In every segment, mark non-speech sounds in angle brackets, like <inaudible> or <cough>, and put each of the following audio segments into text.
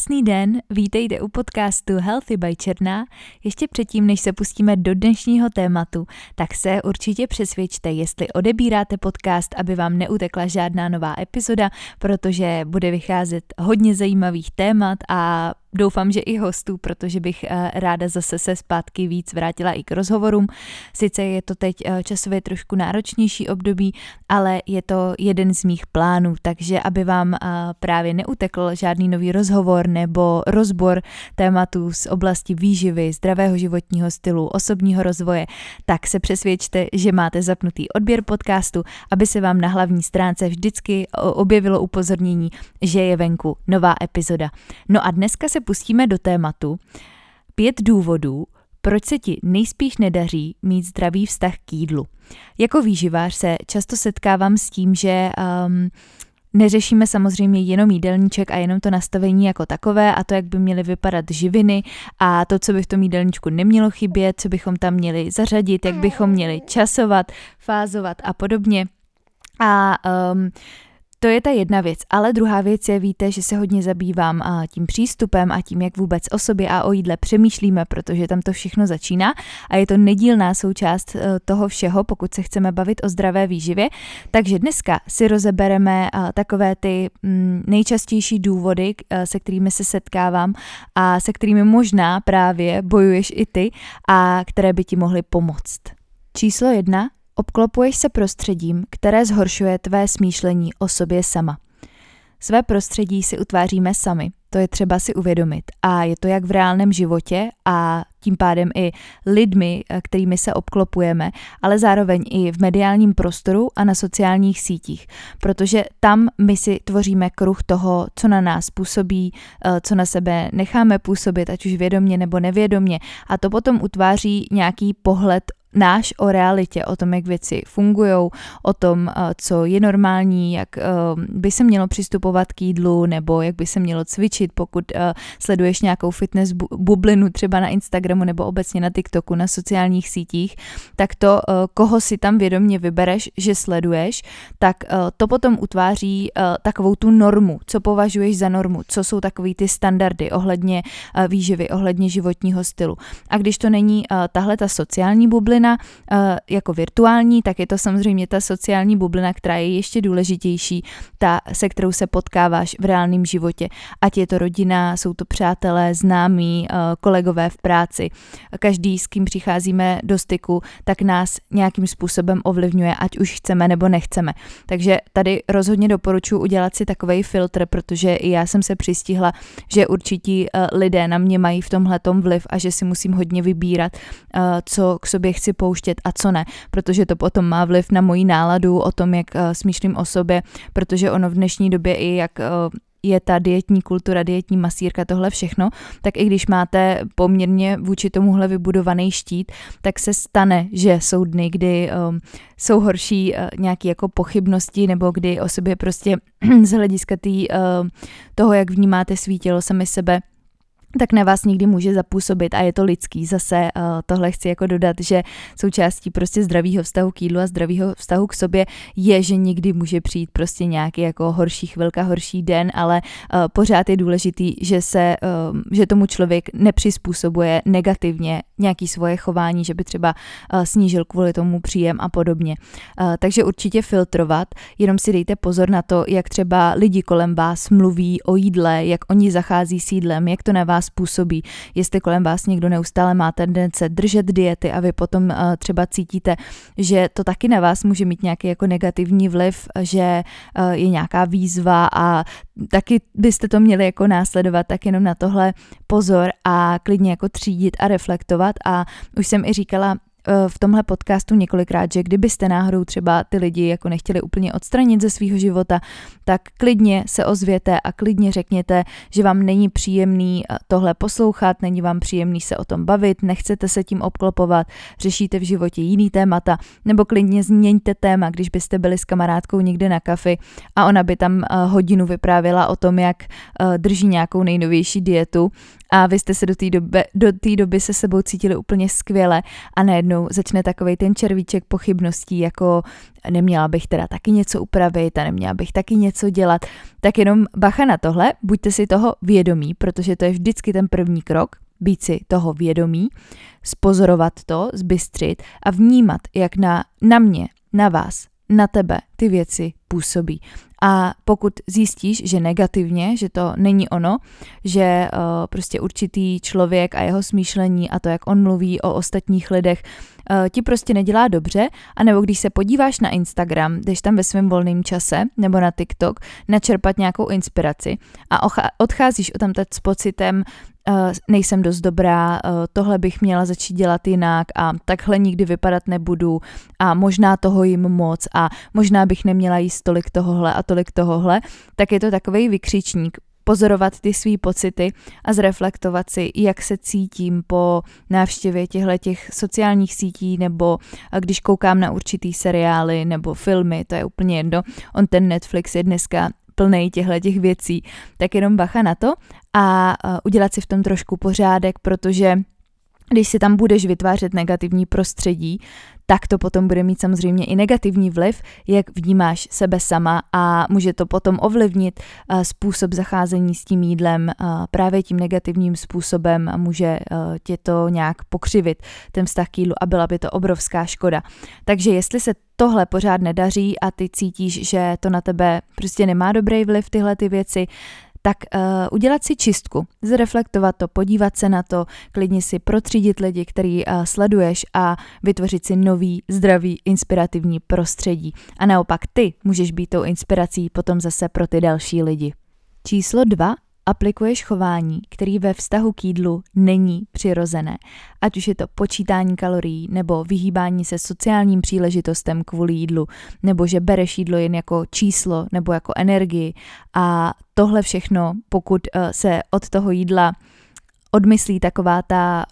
Krásný den, vítejte u podcastu Healthy by Černá. Ještě předtím, než se pustíme do dnešního tématu, tak se určitě přesvědčte, jestli odebíráte podcast, aby vám neutekla žádná nová epizoda, protože bude vycházet hodně zajímavých témat a doufám, že i hostů, protože bych eh, ráda zase se zpátky víc vrátila i k rozhovorům. Sice je to teď eh, časově trošku náročnější období, ale je to jeden z mých plánů, takže aby vám eh, právě neutekl žádný nový rozhovor nebo rozbor tématů z oblasti výživy, zdravého životního stylu, osobního rozvoje, tak se přesvědčte, že máte zapnutý odběr podcastu, aby se vám na hlavní stránce vždycky objevilo upozornění, že je venku nová epizoda. No a dneska se pustíme do tématu pět důvodů, proč se ti nejspíš nedaří mít zdravý vztah k jídlu. Jako výživář se často setkávám s tím, že um, Neřešíme samozřejmě jenom jídelníček a jenom to nastavení jako takové a to, jak by měly vypadat živiny a to, co by v tom jídelníčku nemělo chybět, co bychom tam měli zařadit, jak bychom měli časovat, fázovat a podobně. A um, to je ta jedna věc, ale druhá věc je, víte, že se hodně zabývám a tím přístupem a tím, jak vůbec o sobě a o jídle přemýšlíme, protože tam to všechno začíná a je to nedílná součást e, toho všeho, pokud se chceme bavit o zdravé výživě. Takže dneska si rozebereme takové ty mm, nejčastější důvody, e, se kterými se setkávám a se kterými možná právě bojuješ i ty a které by ti mohly pomoct. Číslo jedna Obklopuješ se prostředím, které zhoršuje tvé smýšlení o sobě sama. Své prostředí si utváříme sami, to je třeba si uvědomit. A je to jak v reálném životě a tím pádem i lidmi, kterými se obklopujeme, ale zároveň i v mediálním prostoru a na sociálních sítích, protože tam my si tvoříme kruh toho, co na nás působí, eh, co na sebe necháme působit, ať už vědomně nebo nevědomně. A to potom utváří nějaký pohled náš o realitě, o tom, jak věci fungují, o tom, eh, co je normální, jak eh, by se mělo přistupovat k jídlu, nebo jak by se mělo cvičit, pokud eh, sleduješ nějakou fitness bublinu třeba na Instagramu nebo obecně na TikToku, na sociálních sítích, tak to, koho si tam vědomě vybereš, že sleduješ, tak to potom utváří takovou tu normu, co považuješ za normu, co jsou takový ty standardy ohledně výživy, ohledně životního stylu. A když to není tahle ta sociální bublina, bublina uh, jako virtuální, tak je to samozřejmě ta sociální bublina, která je ještě důležitější, ta, se kterou se potkáváš v reálném životě. Ať je to rodina, jsou to přátelé, známí, uh, kolegové v práci. Každý, s kým přicházíme do styku, tak nás nějakým způsobem ovlivňuje, ať už chceme nebo nechceme. Takže tady rozhodně doporučuji udělat si takový filtr, protože i já jsem se přistihla, že určití uh, lidé na mě mají v tomhle vliv a že si musím hodně vybírat, co k sobě chci si pouštět a co ne, protože to potom má vliv na moji náladu, o tom, jak uh, smýšlím o sobě, protože ono v dnešní době i jak uh, je ta dietní kultura, dietní masírka, tohle všechno, tak i když máte poměrně vůči tomuhle vybudovaný štít, tak se stane, že jsou dny, kdy um, jsou horší uh, nějaké jako pochybnosti nebo kdy o sobě prostě <clears throat> z hlediska tý, uh, toho, jak vnímáte svý tělo, sami sebe, tak na vás někdy může zapůsobit a je to lidský. Zase uh, tohle chci jako dodat, že součástí prostě zdravého vztahu k jídlu a zdravého vztahu k sobě je, že někdy může přijít prostě nějaký jako horší chvilka, horší den, ale uh, pořád je důležitý, že se, uh, že tomu člověk nepřizpůsobuje negativně nějaký svoje chování, že by třeba uh, snížil kvůli tomu příjem a podobně. Uh, takže určitě filtrovat, jenom si dejte pozor na to, jak třeba lidi kolem vás mluví o jídle, jak oni zachází s jídlem, jak to na vás vás působí. Jestli kolem vás někdo neustále má tendence držet diety a vy potom uh, třeba cítíte, že to taky na vás může mít nějaký jako negativní vliv, že uh, je nějaká výzva a taky byste to měli jako následovat, tak jenom na tohle pozor a klidně jako třídit a reflektovat a už jsem i říkala Eh, v tomhle podcastu několikrát, že kdybyste náhodou třeba ty lidi jako nechtěli úplně odstranit ze svého života, tak klidně se ozvěte a klidně řekněte, že vám není příjemný eh, tohle poslouchat, není vám příjemný se o tom bavit, nechcete se tím obklopovat, řešíte v životě jiný témata, nebo klidně změňte téma, když byste byli s kamarádkou někde na kafi a ona by tam eh, hodinu vyprávěla o tom, jak drží nějakou nejnovější dietu. A vy jste se do té doby, do té doby se sebou cítili úplně skvěle a najednou najednou začne takový ten červíček pochybností, jako neměla bych teda taky něco upravit a neměla bych taky něco dělat, tak jenom bacha na tohle, buďte si toho vědomí, protože to je vždycky ten první krok, být si toho vědomí, spozorovat to, zbystřit a vnímat, jak na, na mě, na vás, na tebe ty věci působí. A pokud zjistíš, že negativně, že to není ono, že uh, prostě určitý člověk a jeho smýšlení a to, jak on mluví o ostatních lidech, ti prostě nedělá dobře, anebo když se podíváš na Instagram, jdeš tam ve svém volném čase nebo na TikTok načerpat nějakou inspiraci a odcházíš o tam s pocitem, uh, nejsem dost dobrá, uh, tohle bych měla začít dělat jinak a takhle nikdy vypadat nebudu a možná toho jim moc a možná bych neměla jíst tolik tohohle a tolik tohohle, tak je to takový vykřičník pozorovat ty svý pocity a zreflektovat si, jak se cítím po návštěvě těchto těch sociálních sítí nebo když koukám na určitý seriály nebo filmy, to je úplně jedno. On ten Netflix je dneska plný těchto těch věcí, tak jenom bacha na to a udělat si v tom trošku pořádek, protože když si tam budeš vytvářet negativní prostředí, tak to potom bude mít samozřejmě i negativní vliv, jak vnímáš sebe sama a může to potom ovlivnit způsob zacházení s tím jídlem právě tím negativním způsobem a může tě to nějak pokřivit, ten vztah k jídlu a byla by to obrovská škoda. Takže jestli se tohle pořád nedaří a ty cítíš, že to na tebe prostě nemá dobrý vliv tyhle ty věci, tak uh, udělat si čistku, zreflektovat to, podívat se na to, klidně si protřídit lidi, který uh, sleduješ a vytvořit si nový, zdravý, inspirativní prostředí. A naopak ty můžeš být tou inspirací potom zase pro ty další lidi. Číslo dva aplikuješ chování, který ve vztahu k jídlu není přirozené, ať už je to počítání kalorií, nebo vyhýbání se sociálním příležitostem kvůli jídlu, nebo že bereš jídlo jen jako číslo nebo jako energii. A tohle všechno, pokud eh, se od toho jídla odmyslí taková ta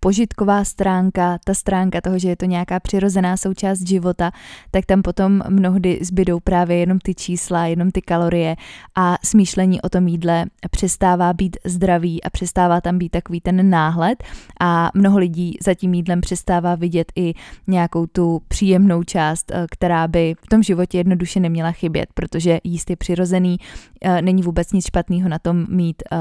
požitková stránka, ta stránka toho, že je to nějaká přirozená součást života, tak tam potom mnohdy zbydou právě jenom ty čísla, jenom ty kalorie a smýšlení o tom jídle přestává být zdravý a přestává tam být takový ten náhled a mnoho lidí za tím jídlem přestává vidět i nějakou tu příjemnou část, eh, která by v tom životě jednoduše neměla chybět, protože jíst je přirozený, eh, není vůbec nic špatného na tom mít eh,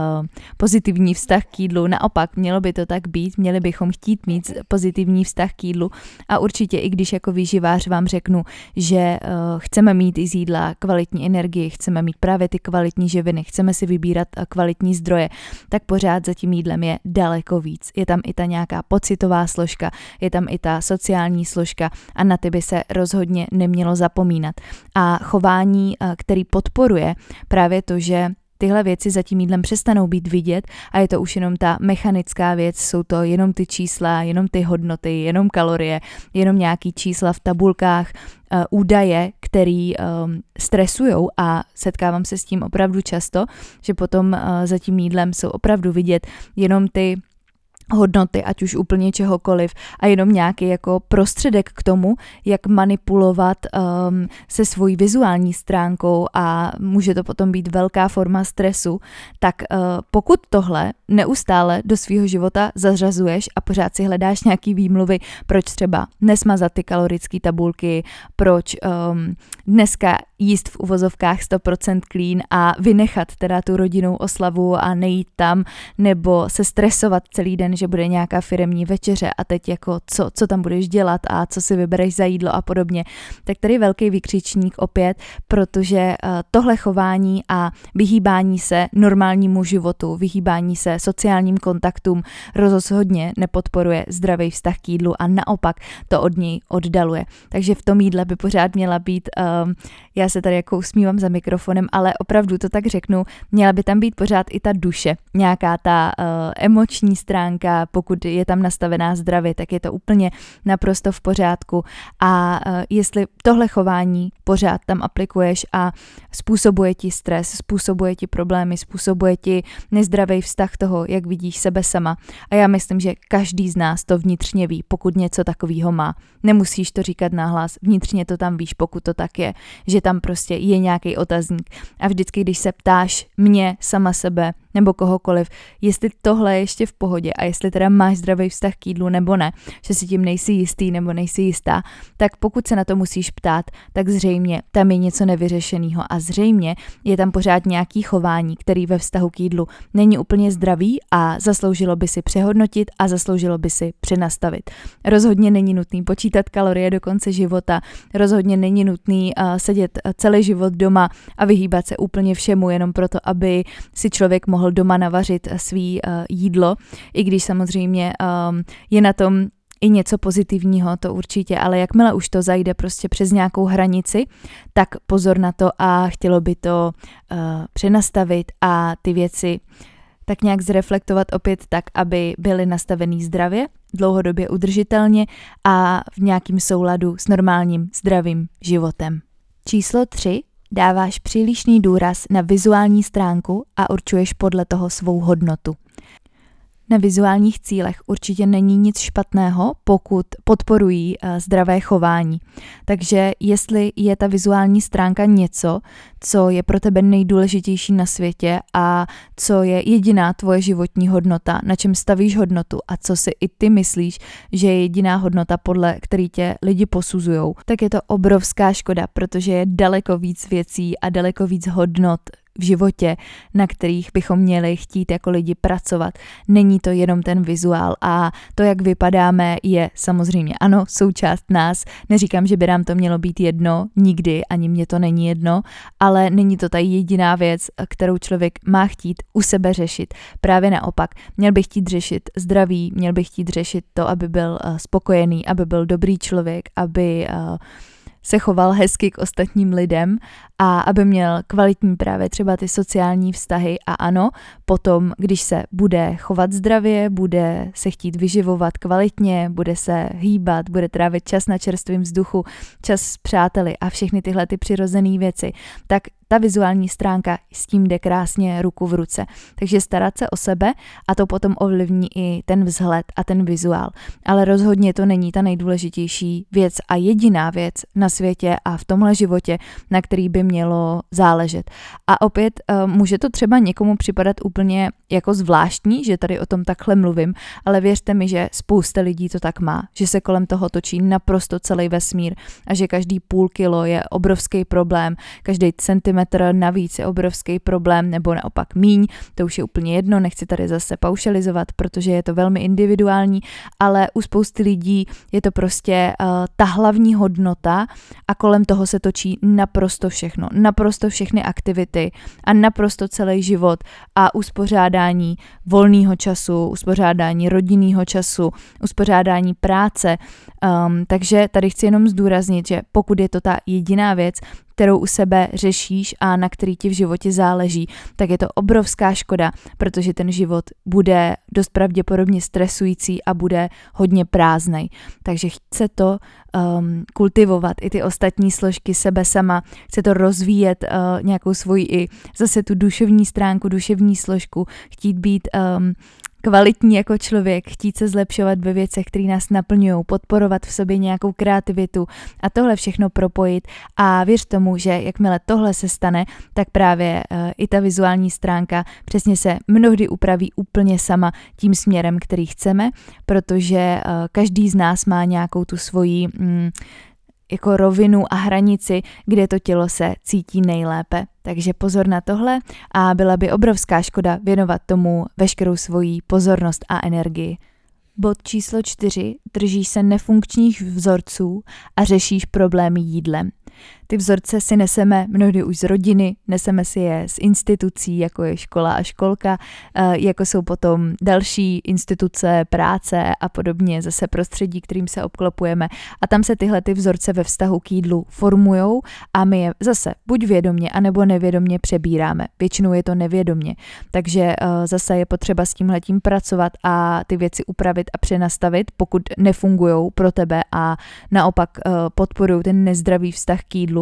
pozitivní vztah k jídlu, naopak mělo by to tak být, měli by bychom chtít mít pozitivní vztah k jídlu a určitě i když jako výživář vám řeknu, že uh, chceme mít i z jídla kvalitní energii, chceme mít právě ty kvalitní živiny, chceme si vybírat uh, kvalitní zdroje, tak pořád za tím jídlem je daleko víc. Je tam i ta nějaká pocitová složka, je tam i ta sociální složka a na ty by se rozhodně nemělo zapomínat. A chování, uh, který podporuje právě to, že tyhle věci za tím jídlem přestanou být vidět a je to už jenom ta mechanická věc, jsou to jenom ty čísla, jenom ty hodnoty, jenom kalorie, jenom nějaký čísla v tabulkách, uh, údaje, který um, stresujou. A setkávám se s tím opravdu často, že potom uh, za tím jídlem jsou opravdu vidět jenom ty hodnoty, ať už úplně čehokoliv a jenom nějaký jako prostředek k tomu, jak manipulovat um, se svojí vizuální stránkou a může to potom být velká forma stresu, tak uh, pokud tohle neustále do svého života zařazuješ a pořád si hledáš nějaký výmluvy, proč třeba nesmazat ty kalorické tabulky, proč um, dneska jíst v uvozovkách 100% clean a vynechat teda tu rodinnou oslavu a nejít tam, nebo se stresovat celý den, že bude nějaká firemní večeře a teď jako co, co tam budeš dělat a co si vybereš za jídlo a podobně. Tak tady velký vykřičník opět, protože uh, tohle chování a vyhýbání se normálnímu životu, vyhýbání se sociálním kontaktům rozhodně nepodporuje zdravý vztah k jídlu a naopak to od něj oddaluje. Takže v tom jídle by pořád měla být, um, já se tady jako usmívám za mikrofonem, ale opravdu to tak řeknu, měla by tam být pořád i ta duše, nějaká ta uh, emoční stránka, pokud je tam nastavená zdravě, tak je to úplně naprosto v pořádku. A uh, jestli tohle chování pořád tam aplikuješ a způsobuje ti stres, způsobuje ti problémy, způsobuje ti nezdravý vztah toho, jak vidíš sebe sama. A já myslím, že každý z nás to vnitřně ví, pokud něco takového má. Nemusíš to říkat nahlas, vnitřně to tam víš, pokud to tak je, že tam prostě je nějaký otazník. A vždycky, když se ptáš mě, sama sebe, nebo kohokoliv, jestli tohle je ještě v pohodě a jestli teda máš zdravý vztah k jídlu nebo ne, že si tím nejsi jistý nebo nejsi jistá, tak pokud se na to musíš ptát, tak zřejmě tam je něco nevyřešeného a zřejmě je tam pořád nějaký chování, který ve vztahu k jídlu není úplně zdravý a zasloužilo by si přehodnotit a zasloužilo by si přenastavit. Rozhodně není nutný počítat kalorie do konce života, rozhodně není nutný uh, sedět celý život doma a vyhýbat se úplně všemu jenom proto, aby si člověk mohl doma navařit svý uh, jídlo, i když samozřejmě um, je na tom i něco pozitivního, to určitě, ale jakmile už to zajde prostě přes nějakou hranici, tak pozor na to a chtělo by to uh, přenastavit a ty věci tak nějak zreflektovat opět tak, aby byly nastavený zdravě, dlouhodobě udržitelně a v nějakým souladu s normálním zdravým životem. Číslo 3. Dáváš přílišný důraz na vizuální stránku a určuješ podle toho svou hodnotu. Na vizuálních cílech určitě není nic špatného, pokud podporují eh, zdravé chování. Takže jestli je ta vizuální stránka něco, co je pro tebe nejdůležitější na světě a co je jediná tvoje životní hodnota, na čem stavíš hodnotu a co si i ty myslíš, že je jediná hodnota, podle který tě lidi posuzují, tak je to obrovská škoda, protože je daleko víc věcí a daleko víc hodnot, v životě, na kterých bychom měli chtít jako lidi pracovat. Není to jenom ten vizuál a to, jak vypadáme, je samozřejmě ano, součást nás. Neříkám, že by nám to mělo být jedno, nikdy, ani mě to není jedno, ale není to ta jediná věc, kterou člověk má chtít u sebe řešit. Právě naopak, měl bych chtít řešit zdraví, měl bych chtít řešit to, aby byl uh, spokojený, aby byl dobrý člověk, aby uh, se choval hezky k ostatním lidem a aby měl kvalitní právě třeba ty sociální vztahy a ano, potom, když se bude chovat zdravě, bude se chtít vyživovat kvalitně, bude se hýbat, bude trávit čas na čerstvém vzduchu, čas s přáteli a všechny tyhle ty přirozené věci, tak ta vizuální stránka s tím jde krásně ruku v ruce. Takže starat se o sebe a to potom ovlivní i ten vzhled a ten vizuál. Ale rozhodně to není ta nejdůležitější věc a jediná věc na světě a v tomhle životě, na který by mělo záležet. A opět uh, může to třeba někomu připadat úplně jako zvláštní, že tady o tom takhle mluvím, ale věřte mi, že spousta lidí to tak má, že se kolem toho točí naprosto celý vesmír a že každý půl kilo je obrovský problém, každý centimetr navíc je obrovský problém, nebo naopak míň, to už je úplně jedno, nechci tady zase paušalizovat, protože je to velmi individuální, ale u spousty lidí je to prostě uh, ta hlavní hodnota a kolem toho se točí naprosto všechno, naprosto všechny aktivity a naprosto celý život a uspořádání volného času, uspořádání rodinného času, uspořádání práce. Um, takže tady chci jenom zdůraznit, že pokud je to ta jediná věc, kterou u sebe řešíš a na který ti v životě záleží, tak je to obrovská škoda, protože ten život bude dost pravděpodobně stresující a bude hodně prázdnej. Takže chce to um, kultivovat i ty ostatní složky sebe sama, chce to rozvíjet uh, nějakou svoji i zase tu duševní stránku, duševní složku, chtít být um, kvalitní jako člověk, chtít se zlepšovat ve věcech, které nás naplňují, podporovat v sobě nějakou kreativitu a tohle všechno propojit. A věř tomu, že jakmile tohle se stane, tak právě uh, i ta vizuální stránka přesně se mnohdy upraví úplně sama tím směrem, který chceme, protože uh, každý z nás má nějakou tu svoji mm, jako rovinu a hranici, kde to tělo se cítí nejlépe. Takže pozor na tohle a byla by obrovská škoda věnovat tomu veškerou svoji pozornost a energii. Bod číslo čtyři. Držíš se nefunkčních vzorců a řešíš problémy jídlem. Ty vzorce si neseme mnohdy už z rodiny, neseme si je z institucí, jako je škola a školka, eh, jako jsou potom další instituce, práce a podobně, zase prostředí, kterým se obklopujeme. A tam se tyhle ty vzorce ve vztahu k jídlu formujou a my je zase buď vědomně, anebo nevědomně přebíráme. Většinou je to nevědomně. Takže eh, zase je potřeba s tímhletím pracovat a ty věci upravit a přenastavit, pokud nefungují pro tebe a naopak eh, podporují ten nezdravý vztah k jídlu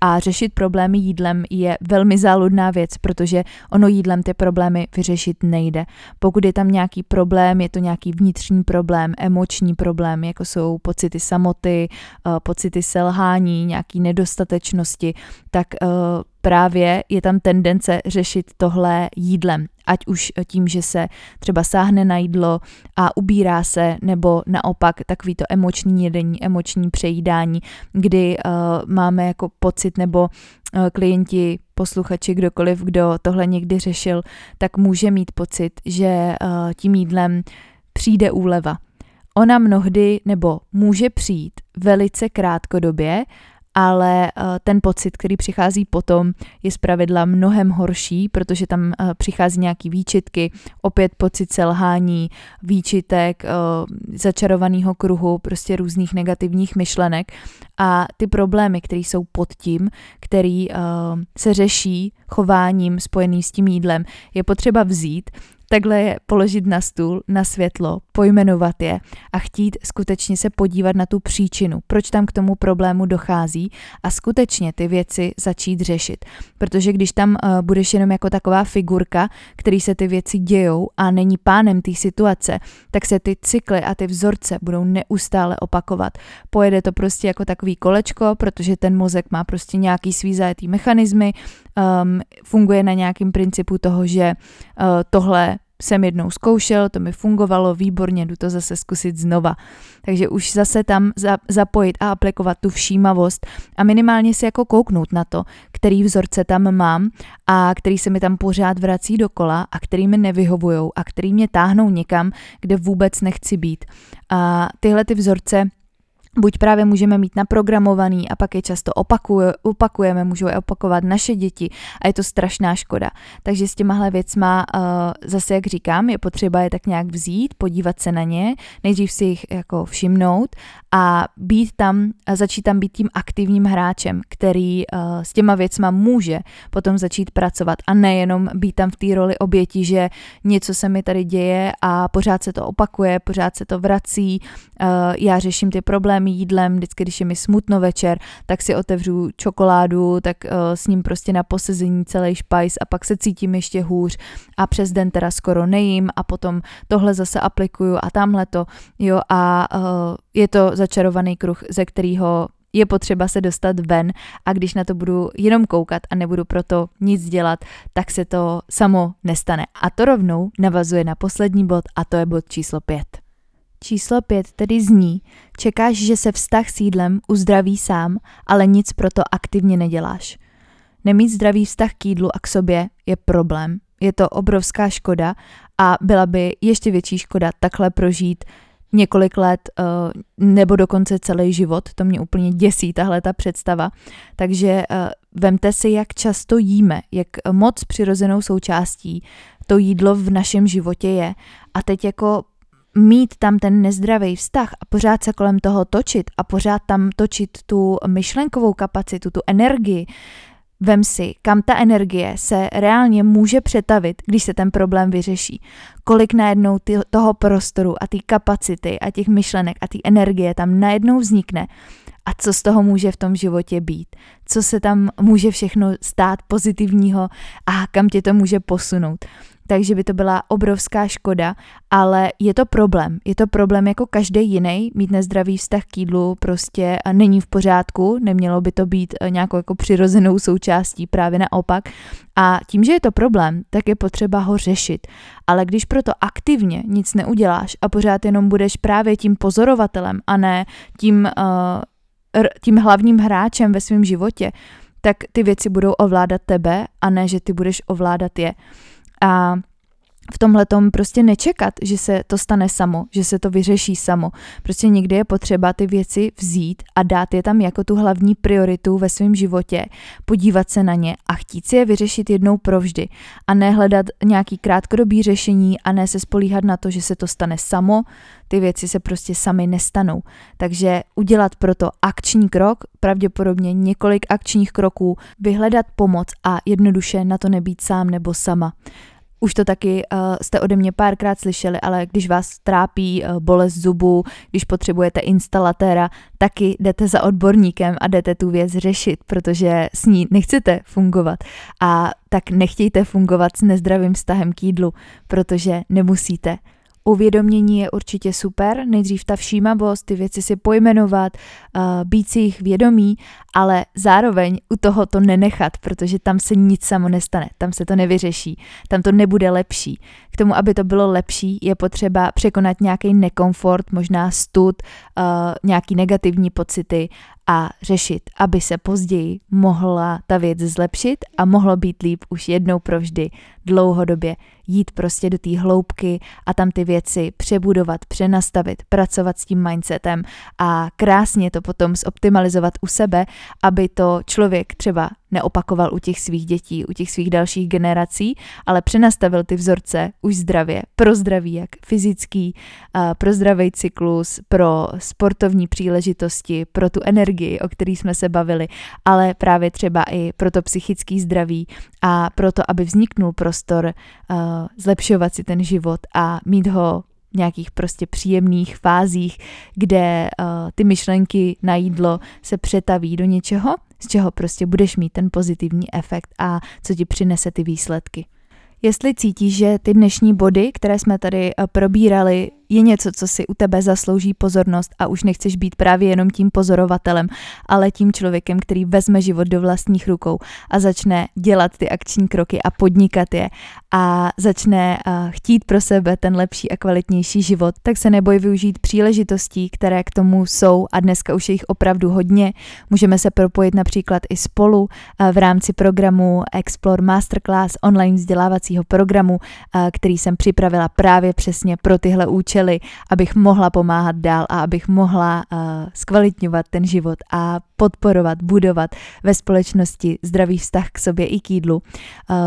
a řešit problémy jídlem je velmi záludná věc, protože ono jídlem ty problémy vyřešit nejde. Pokud je tam nějaký problém, je to nějaký vnitřní problém, emoční problém, jako jsou pocity samoty, eh, pocity selhání, nějaký nedostatečnosti, tak eh, právě je tam tendence řešit tohle jídlem. Ať už tím, že se třeba sáhne na jídlo a ubírá se, nebo naopak takový to emoční jedení, emoční přejídání, kdy uh, máme jako pocit nebo uh, klienti, posluchači, kdokoliv, kdo tohle někdy řešil, tak může mít pocit, že uh, tím jídlem přijde úleva. Ona mnohdy nebo může přijít velice krátkodobě ale eh, ten pocit, který přichází potom, je zpravidla mnohem horší, protože tam eh, přichází nějaký výčitky, opět pocit selhání, výčitek, eh, začarovaného kruhu, prostě různých negativních myšlenek. A ty problémy, které jsou pod tím, který se řeší chováním spojený s tím jídlem, je potřeba vzít takhle je položit na stůl, na světlo, pojmenovat je a chtít skutečně se podívat na tu příčinu, proč tam k tomu problému dochází a skutečně ty věci začít řešit. Protože když tam uh, budeš jenom jako taková figurka, který se ty věci dějou a není pánem té situace, tak se ty cykly a ty vzorce budou neustále opakovat. Pojede to prostě jako takový kolečko, protože ten mozek má prostě nějaký svý zajetý mechanismy, um, funguje na nějakém principu toho, že uh, tohle jsem jednou zkoušel, to mi fungovalo výborně, jdu to zase zkusit znova. Takže už zase tam za, zapojit a aplikovat tu všímavost a minimálně si jako kouknout na to, který vzorce tam mám a který se mi tam pořád vrací dokola a který mi nevyhovují a který mě táhnou někam, kde vůbec nechci být. A tyhle ty vzorce buď právě můžeme mít naprogramovaný a pak je často opakuje, opakujeme, můžou je opakovat naše děti a je to strašná škoda. Takže s těmahle věcma uh, zase, jak říkám, je potřeba je tak nějak vzít, podívat se na ně, nejdřív si jich jako všimnout a být tam, a začít tam být tím aktivním hráčem, který uh, s těma věcma může potom začít pracovat a nejenom být tam v té roli oběti, že něco se mi tady děje a pořád se to opakuje, pořád se to vrací, uh, já řeším ty problémy, jídlem, vždycky, když je mi smutno večer, tak si otevřu čokoládu, tak uh, s ním prostě na posezení celý špajs a pak se cítím ještě hůř a přes den teda skoro nejím a potom tohle zase aplikuju a tamhle to, jo, a uh, je to začarovaný kruh, ze kterého je potřeba se dostat ven a když na to budu jenom koukat a nebudu proto nic dělat, tak se to samo nestane. A to rovnou navazuje na poslední bod a to je bod číslo 5. Číslo pět tedy zní, čekáš, že se vztah s jídlem uzdraví sám, ale nic proto aktivně neděláš. Nemít zdravý vztah k jídlu a k sobě je problém. Je to obrovská škoda a byla by ještě větší škoda takhle prožít několik let eh, nebo dokonce celý život. To mě úplně děsí, tahle ta představa. Takže eh, vemte si, jak často jíme, jak moc přirozenou součástí to jídlo v našem životě je. A teď jako mít tam ten nezdravý vztah a pořád se kolem toho točit a pořád tam točit tu myšlenkovou kapacitu, tu energii, Vem si, kam ta energie se reálně může přetavit, když se ten problém vyřeší. Kolik najednou ty, toho prostoru a té kapacity a těch myšlenek a té energie tam najednou vznikne a co z toho může v tom životě být. Co se tam může všechno stát pozitivního a kam tě to může posunout takže by to byla obrovská škoda, ale je to problém. Je to problém jako každý jiný, mít nezdravý vztah k jídlu prostě není v pořádku, nemělo by to být eh, nějakou jako přirozenou součástí, právě naopak. A tím, že je to problém, tak je potřeba ho řešit. Ale když proto aktivně nic neuděláš a pořád jenom budeš právě tím pozorovatelem a ne tím, uh, tím hlavním hráčem ve svém životě, tak ty věci budou ovládat tebe a ne, že ty budeš ovládat je. A v tomhle tom prostě nečekat, že se to stane samo, že se to vyřeší samo. Prostě někdy je potřeba ty věci vzít a dát je tam jako tu hlavní prioritu ve svém životě, podívat se na ně a chtít si je vyřešit jednou provždy a ne hledat nějaký krátkodobý řešení a ne se spolíhat na to, že se to stane samo, ty věci se prostě sami nestanou. Takže udělat proto akční krok, pravděpodobně několik akčních kroků, vyhledat pomoc a jednoduše na to nebýt sám nebo sama. Už to taky uh, jste ode mě párkrát slyšeli, ale když vás trápí uh, bolest zubu, když potřebujete instalatéra, taky jdete za odborníkem a jdete tu věc řešit, protože s ní nechcete fungovat. A tak nechtějte fungovat s nezdravým vztahem k jídlu, protože nemusíte. Uvědomění je určitě super, nejdřív ta všímavost, ty věci si pojmenovat, uh, být si jich vědomí, ale zároveň u toho to nenechat, protože tam se nic samo nestane, tam se to nevyřeší, tam to nebude lepší. K tomu, aby to bylo lepší, je potřeba překonat nějaký nekomfort, možná stud, uh, nějaký negativní pocity a řešit, aby se později mohla ta věc zlepšit a mohlo být líp už jednou provždy dlouhodobě jít prostě do té hloubky a tam ty věci přebudovat, přenastavit, pracovat s tím mindsetem a krásně to potom zoptimalizovat u sebe, aby to člověk třeba neopakoval u těch svých dětí, u těch svých dalších generací, ale přenastavil ty vzorce už zdravě, pro zdraví, jak fyzický, pro zdravý cyklus, pro sportovní příležitosti, pro tu energii, o který jsme se bavili, ale právě třeba i pro to psychický zdraví a pro to, aby vzniknul prostor zlepšovat si ten život a mít ho nějakých prostě příjemných fázích, kde uh, ty myšlenky na jídlo se přetaví do něčeho, z čeho prostě budeš mít ten pozitivní efekt a co ti přinese ty výsledky. Jestli cítíš, že ty dnešní body, které jsme tady eh, probírali, je něco, co si u tebe zaslouží pozornost a už nechceš být právě jenom tím pozorovatelem, ale tím člověkem, který vezme život do vlastních rukou a začne dělat ty akční kroky a podnikat je a začne uh, chtít pro sebe ten lepší a kvalitnější život, tak se neboj využít příležitostí, které k tomu jsou a dneska už je jich opravdu hodně. Můžeme se propojit například i spolu uh, v rámci programu Explore Masterclass online vzdělávacího programu, uh, který jsem připravila právě přesně pro tyhle účely účely, abych mohla pomáhat dál a abych mohla uh, zkvalitňovat ten život a podporovat, budovat ve společnosti zdravý vztah k sobě i k jídlu.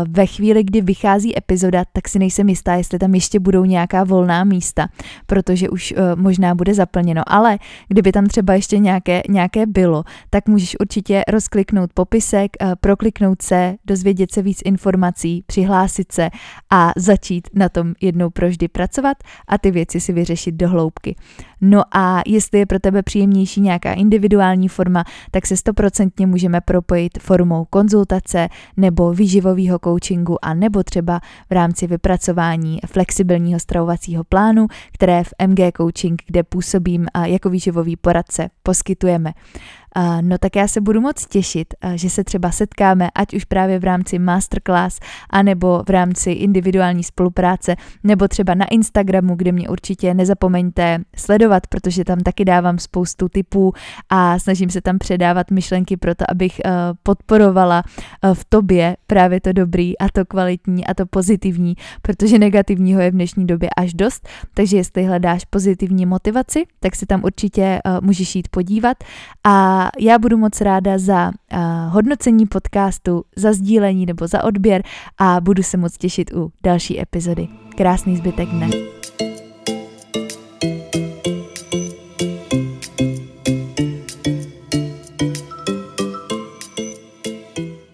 Ve chvíli, kdy vychází epizoda, tak si nejsem jistá, jestli tam ještě budou nějaká volná místa, protože už uh, možná bude zaplněno, ale kdyby tam třeba ještě nějaké, nějaké bylo, tak můžeš určitě rozkliknout popisek, uh, prokliknout se, dozvědět se víc informací, přihlásit se a začít na tom jednou proždy pracovat a ty věci si vyřešit do hloubky. No a jestli je pro tebe příjemnější nějaká individuální forma, tak se stoprocentně můžeme propojit formou konzultace nebo výživového coachingu a nebo třeba v rámci vypracování flexibilního stravovacího plánu, které v MG Coaching, kde působím jako výživový poradce, poskytujeme. No tak já se budu moc těšit, že se třeba setkáme, ať už právě v rámci masterclass, anebo v rámci individuální spolupráce, nebo třeba na Instagramu, kde mě určitě nezapomeňte sledovat, protože tam taky dávám spoustu tipů a snažím se tam předávat myšlenky pro to, abych podporovala v tobě právě to dobrý a to kvalitní a to pozitivní, protože negativního je v dnešní době až dost, takže jestli hledáš pozitivní motivaci, tak si tam určitě můžeš jít podívat. A já budu moc ráda za uh, hodnocení podcastu, za sdílení nebo za odběr a budu se moc těšit u další epizody. Krásný zbytek dne.